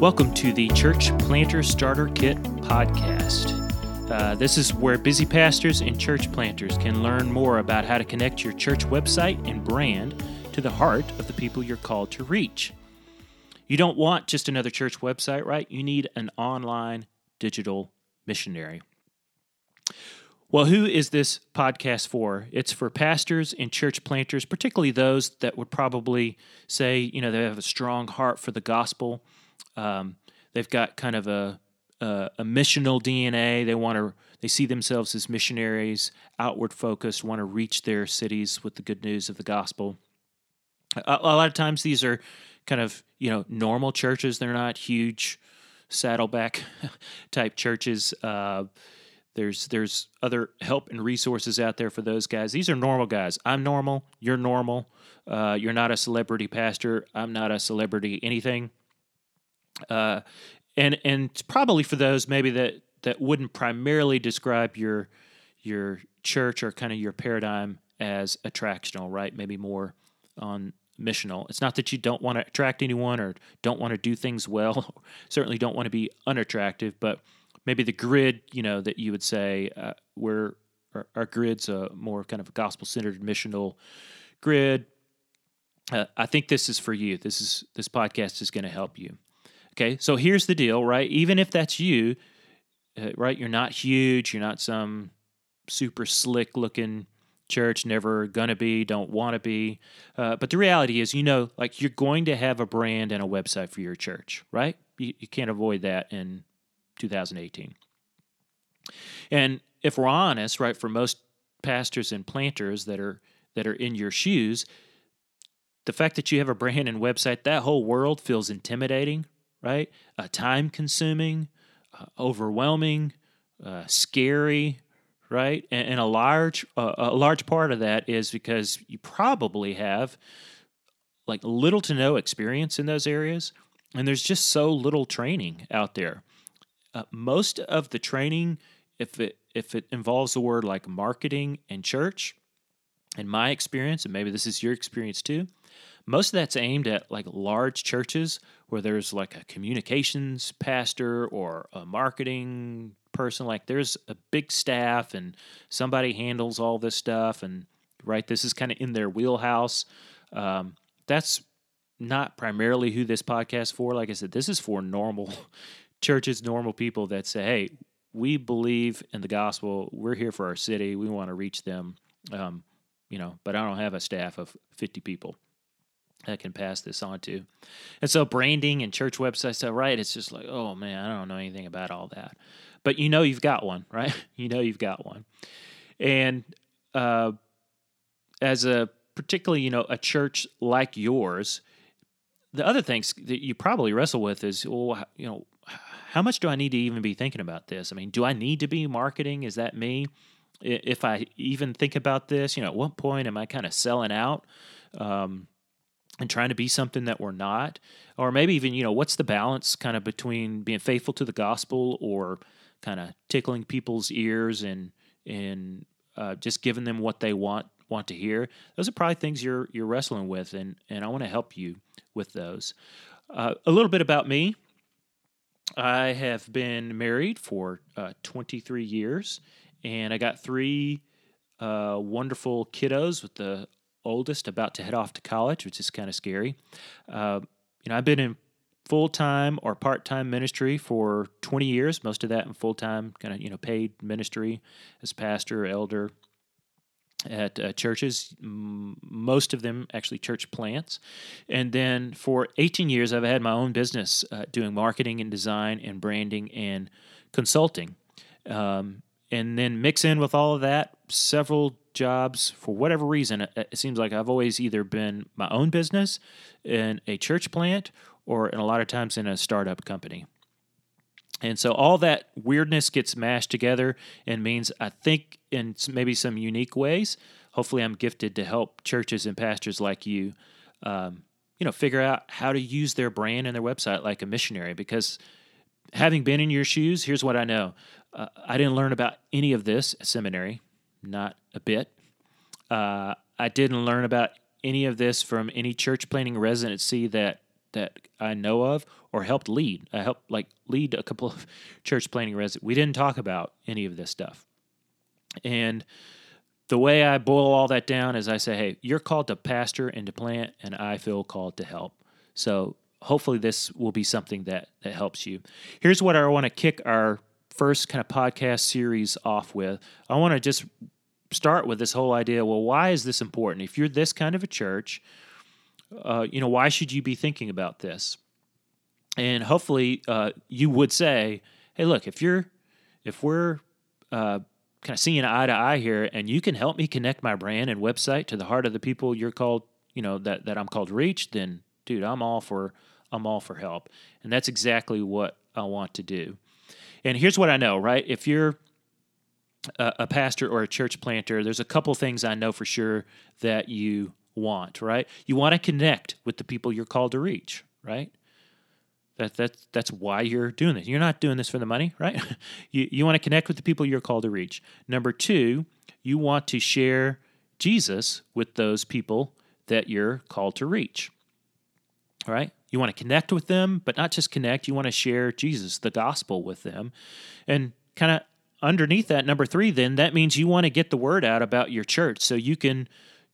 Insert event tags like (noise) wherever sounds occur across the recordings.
Welcome to the Church Planter Starter Kit podcast. Uh, this is where busy pastors and church planters can learn more about how to connect your church website and brand to the heart of the people you're called to reach. You don't want just another church website, right? You need an online digital missionary. Well, who is this podcast for? It's for pastors and church planters, particularly those that would probably say, you know, they have a strong heart for the gospel um, they've got kind of a, a, a missional DNA. They want to they see themselves as missionaries, outward focused, want to reach their cities with the good news of the gospel. A, a lot of times these are kind of you know normal churches. They're not huge saddleback (laughs) type churches. Uh, there's there's other help and resources out there for those guys. These are normal guys. I'm normal. You're normal. Uh, you're not a celebrity pastor. I'm not a celebrity anything. Uh, and and probably for those maybe that that wouldn't primarily describe your your church or kind of your paradigm as attractional, right? Maybe more on missional. It's not that you don't want to attract anyone or don't want to do things well. (laughs) Certainly don't want to be unattractive, but maybe the grid, you know, that you would say uh, where our, our, grid's a more kind of a gospel centered missional grid. Uh, I think this is for you. This is this podcast is going to help you. Okay, so here's the deal, right? Even if that's you, uh, right? You're not huge. You're not some super slick looking church, never gonna be, don't want to be. Uh, but the reality is, you know, like you're going to have a brand and a website for your church, right? You, you can't avoid that in 2018. And if we're honest, right, for most pastors and planters that are that are in your shoes, the fact that you have a brand and website, that whole world feels intimidating, right? Uh, time consuming, uh, overwhelming, uh, scary, right? And, and a large uh, a large part of that is because you probably have like little to no experience in those areas, and there's just so little training out there. Uh, most of the training, if it if it involves the word like marketing and church, in my experience, and maybe this is your experience too, most of that's aimed at like large churches where there's like a communications pastor or a marketing person like there's a big staff and somebody handles all this stuff and right this is kind of in their wheelhouse. Um, that's not primarily who this podcast for. Like i said this is for normal (laughs) churches normal people that say hey we believe in the gospel. We're here for our city. We want to reach them. Um, you know but i don't have a staff of 50 people that can pass this on to. And so branding and church websites, so right, it's just like, oh man, I don't know anything about all that. But you know you've got one, (laughs) right? You know you've got one. And uh, as a particularly, you know, a church like yours, the other things that you probably wrestle with is, well, you know, how much do I need to even be thinking about this? I mean, do I need to be marketing? Is that me? If I even think about this, you know, at what point am I kind of selling out? Um, and trying to be something that we're not? Or maybe even you know what's the balance kind of between being faithful to the gospel or kind of tickling people's ears and and uh, just giving them what they want want to hear? Those are probably things you're you're wrestling with and and I want to help you with those. Uh, a little bit about me. I have been married for uh, 23 years and I got three uh, wonderful kiddos with the oldest about to head off to college, which is kind of scary. Uh, you know, I've been in full time or part time ministry for 20 years, most of that in full time, kind of, you know, paid ministry as pastor, elder at uh, churches, most of them actually church plants. And then for 18 years, I've had my own business uh, doing marketing and design and branding and consulting. Um, and then mix in with all of that several jobs for whatever reason. It, seems like i've always either been my own business in a church plant or in a lot of times in a startup company. And so all that weirdness gets mashed together and means i think in maybe some unique ways. Hopefully i'm gifted to help churches and pastors like you um, you know figure out how to use their brand and their website like a missionary. Because having been in your shoes here's what i know uh, I didn't learn about any of this at seminary, not a bit. Uh, I didn't learn about any of this from any church planting residency that that I know of or helped lead. I helped like lead a couple of (laughs) church planting residents. We didn't talk about any of this stuff. And the way I boil all that down is I say, hey, you're called to pastor and to plant, and I feel called to help. So hopefully this will be something that that helps you. Here's what I want to kick our first kind of podcast series off with. I want to just start with this whole idea. Well, why is this important? If you're this kind of a church, uh, you know, why should you be thinking about this? And hopefully, uh, you would say, "Hey, look, if you're, if we're uh, kind of seeing eye to eye here, and you can help me connect my brand and website to the heart of the people you're called, you know, that that I'm called to reach, then, dude, I'm all for, I'm all for help." And that's exactly what I want to do. And here's what I know, right? If you're a, a pastor or a church planter, there's a couple things I know for sure that you want, right? You want to connect with the people you're called to reach, right? That, that, that's why you're doing this. You're not doing this for the money, right? (laughs) you, you want to connect with the people you're called to reach. Number two, you want to share Jesus with those people that you're called to reach, right? You want to connect with them, but not just connect. You want to share Jesus, the gospel with them. And kind of underneath that, number three, then that means you want to get the word out about your church so you can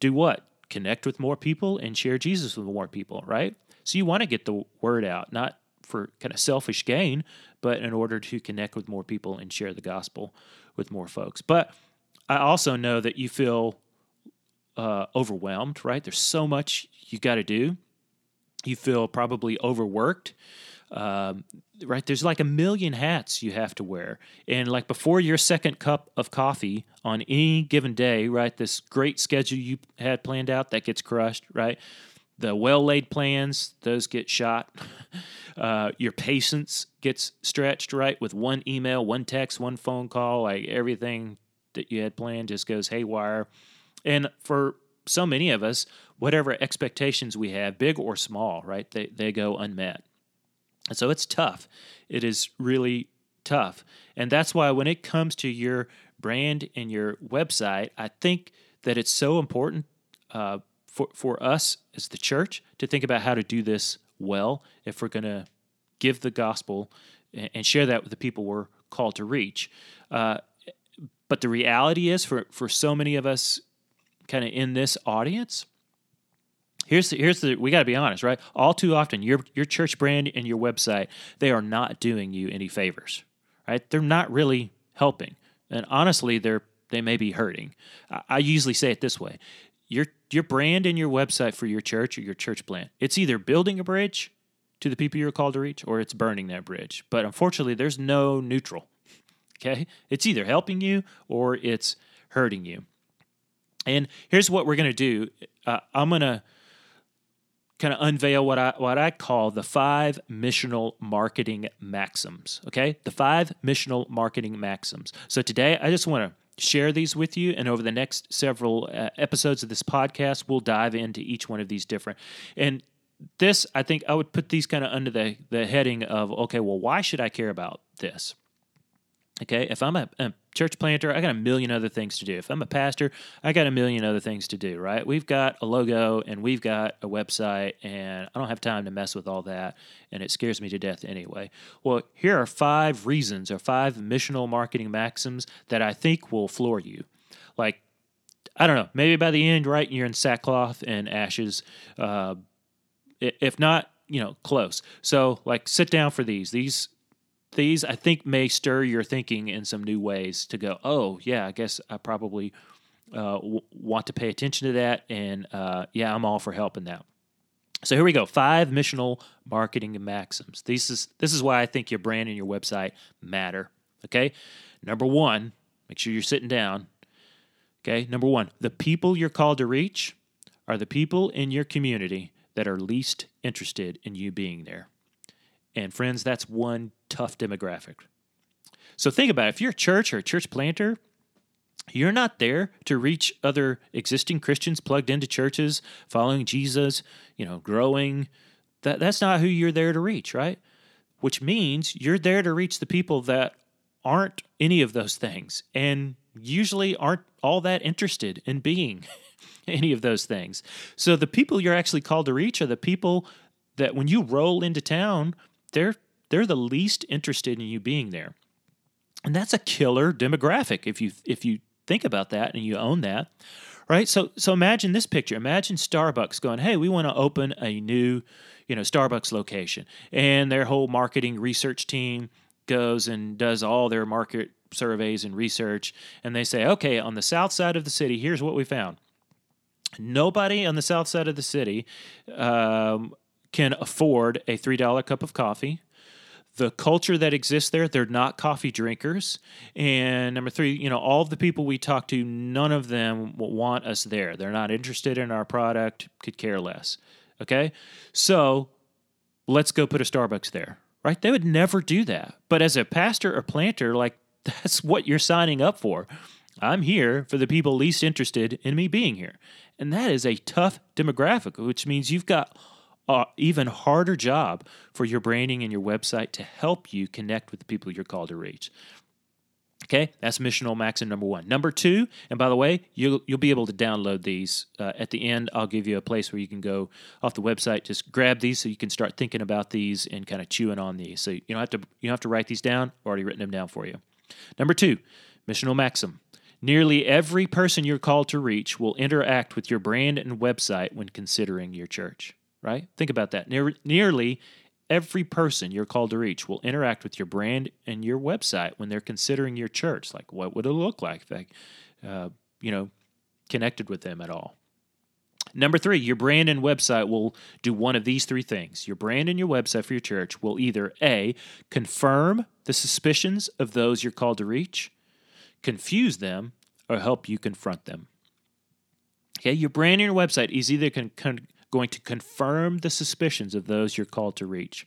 do what? Connect with more people and share Jesus with more people, right? So you want to get the word out, not for kind of selfish gain, but in order to connect with more people and share the gospel with more folks. But I also know that you feel uh, overwhelmed, right? There's so much you got to do you feel probably overworked. Um, right? There's like a million hats you have to wear. And like before your second cup of coffee on any given day right this great schedule you had planned out that gets crushed right? The well laid plans those get shot. (laughs) Uh, your patience gets stretched right? With one email one text one phone call like everything that you had planned just goes haywire. And for so many of us, whatever expectations we have, big or small, right, they, they go unmet. And so it's tough. It is really tough. And that's why when it comes to your brand and your website, I think that it's so important uh, for, for us as the church to think about how to do this well if we're going to give the gospel and share that with the people we're called to reach. Uh, but the reality is, for, for so many of us kind of in this audience, here's the, here's the we got to be honest, right? All too often, your your church brand and your website they are not doing you any favors, right? They're not really helping, and honestly, they're they may be hurting. I, I usually say it this way: your your brand and your website for your church or your church plan it's either building a bridge to the people you're called to reach, or it's burning that bridge. But unfortunately, there's no neutral. (laughs) Okay, it's either helping you or it's hurting you. And here's what we're going to do. Uh, I'm going to kind of unveil what I what I call the five missional marketing maxims. Okay, the five missional marketing maxims. So today, I just want to share these with you, and over the next several uh, episodes of this podcast, we'll dive into each one of these different. And this, I think, I would put these kind of under the the heading of okay, well, why should I care about this? Okay, if I'm a, a, church planter, I got a million other things to do. If I'm a pastor, I got a million other things to do, right? We've got a logo and we've got a website, and I don't have time to mess with all that, and it scares me to death anyway. Well, here are five reasons or five missional marketing maxims that I think will floor you. Like, I don't know, maybe by the end, right, you're in sackcloth and ashes. Uh, if not, you know, close. So, like, sit down for these. These these I think may stir your thinking in some new ways to go, oh yeah, I guess I probably uh, w- want to pay attention to that, and uh, yeah, I'm all for helping that. So here we go. Five missional marketing maxims. This is this is why I think your brand and your website matter. Okay, number one, make sure you're sitting down. Okay, number one, the people you're called to reach are the people in your community that are least interested in you being there. And friends, that's one tough demographic. So think about it. If you're a church or a church planter, you're not there to reach other existing Christians plugged into churches, following Jesus, you know, growing. That that's not who you're there to reach, right? Which means you're there to reach the people that aren't any of those things and usually aren't all that interested in being (laughs) any of those things. So the people you're actually called to reach are the people that when you roll into town, they're they're the least interested in you being there. And that's a killer demographic if you if you think about that and you own that. Right? So so imagine this picture. Imagine Starbucks going, "Hey, we want to open a new, you know, Starbucks location." And their whole marketing research team goes and does all their market surveys and research and they say, "Okay, on the south side of the city, here's what we found." Nobody on the south side of the city um, can afford a $3 cup of coffee. The culture that exists there they're not coffee drinkers. And number three you know all of the people we talk to none of them want us there. They're not interested in our product could care less. Okay? So let's go put a starbucks there right? They would never do that. But as a pastor or planter like (laughs) that's what you're signing up for. I'm here for the people least interested in me being here. And that is a tough demographic which means you've got uh, even harder job for your branding and your website to help you connect with the people you're called to reach. Okay, that's missional maxim number one. Number two, and by the way, you'll you'll be able to download these uh, at the end. I'll give you a place where you can go off the website, just grab these so you can start thinking about these and kind of chewing on these. So you don't have to you don't have to write these down. I've already written them down for you. Number two, missional maxim. Nearly every person you're called to reach will interact with your brand and website when considering your church right? Think about that. Near, nearly every person you're called to reach will interact with your brand and your website when they're considering your church. Like, what would it look like if they, uh, you know, connected with them at all? Number three, your brand and website will do one of these three things. Your brand and your website for your church will either A, confirm the suspicions of those you're called to reach, confuse them, or help you confront them. Okay, your brand and your website is either con- con- going to confirm the suspicions of those you're called to reach.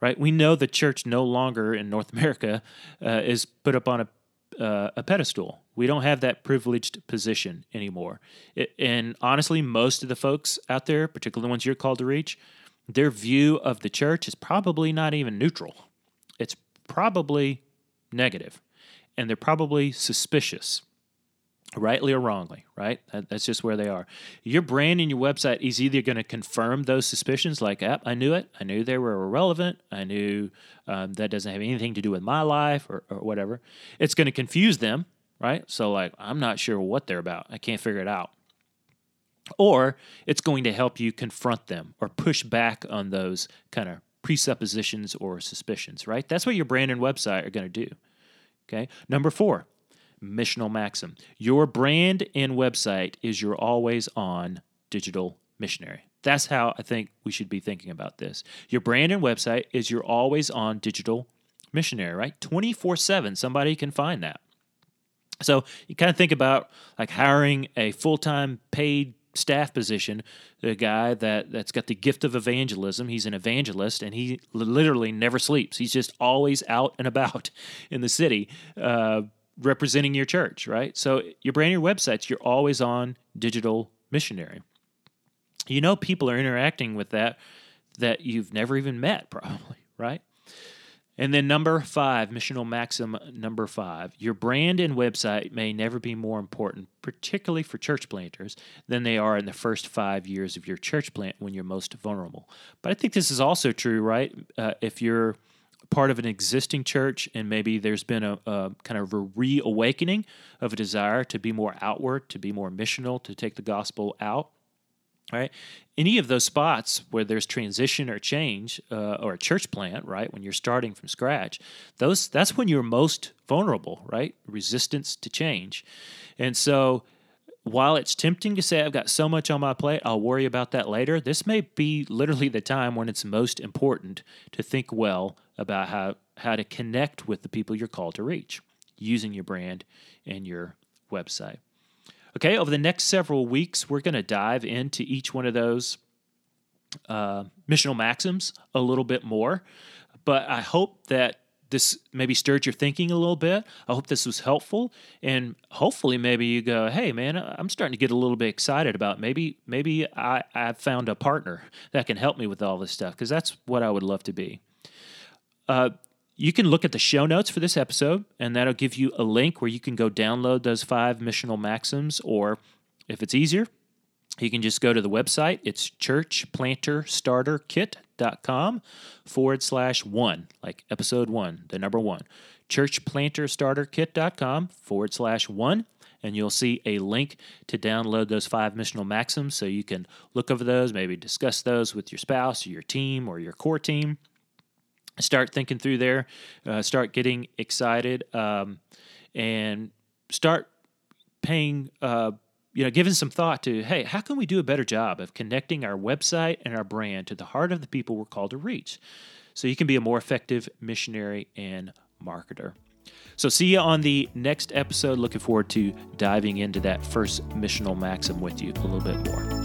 Right? We know the church no longer in North America uh, is put up on a uh, a pedestal. We don't have that privileged position anymore. It, and honestly, most of the folks out there, particularly the ones you're called to reach, their view of the church is probably not even neutral. It's probably negative, and they're probably suspicious rightly or wrongly, right? That, that's just where they are. Your brand and your website is either going to confirm those suspicions, like, "Yep, I knew it. I knew they were irrelevant. I knew um, that doesn't have anything to do with my life or, or whatever." It's going to confuse them, right? So, like, I'm not sure what they're about. I can't figure it out. Or it's going to help you confront them or push back on those kind of presuppositions or suspicions, right? That's what your brand and website are going to do. Okay. Number four, missional maxim. Your brand and website is your always on digital missionary. That's how I think we should be thinking about this. Your brand and website is your always on digital missionary, right? 24 7, somebody can find that. So you kind of think about like hiring a full time paid staff position, a guy that, that's got the gift of evangelism. He's an evangelist and he literally never sleeps. He's just always out and about (laughs) in the city. Uh, representing your church, right? So your brand, your websites, you're always on digital missionary. You know, people are interacting with that that you've never even met, (laughs) probably, right? And then number five, missional maxim number five, your brand and website may never be more important, particularly for church planters, than they are in the first five years of your church plant when you're most vulnerable. But I think this is also true, right? Uh, if you're part of an existing church and maybe there's been a, a, kind of a reawakening of a desire to be more outward, to be more missional, to take the gospel out. Right, any of those spots where there's transition or change, uh, or a church plant, right, when you're starting from scratch, those that's when you're most vulnerable, right? Resistance to change, and so while it's tempting to say I've got so much on my plate, I'll worry about that later, this may be literally the time when it's most important to think well about how, how to connect with the people you're called to reach using your brand and your website. Okay, over the next several weeks, we're going to dive into each one of those uh, missional maxims a little bit more. But I hope that this maybe stirred your thinking a little bit. I hope this was helpful, and hopefully, maybe you go, "Hey, man, I'm starting to get a little bit excited about maybe maybe I I've found a partner that can help me with all this stuff because that's what I would love to be." Uh, you can look at the show notes for this episode, and that'll give you a link where you can go download those five missional maxims, or if it's easier, you can just go to the website. It's churchplanterstarterkit.com forward slash one, like episode one, the number one. Churchplanterstarterkit.com forward slash one and you'll see a link to download those five missional maxims so you can look over those, maybe discuss those with your spouse or your team or your core team. Start thinking through there, uh, start getting excited, um, and start paying, uh, you know, giving some thought to, hey, how can we do a better job of connecting our website and our brand to the heart of the people we're called to reach so you can be a more effective missionary and marketer. So, see you on the next episode. Looking forward to diving into that first missional maxim with you a little bit more.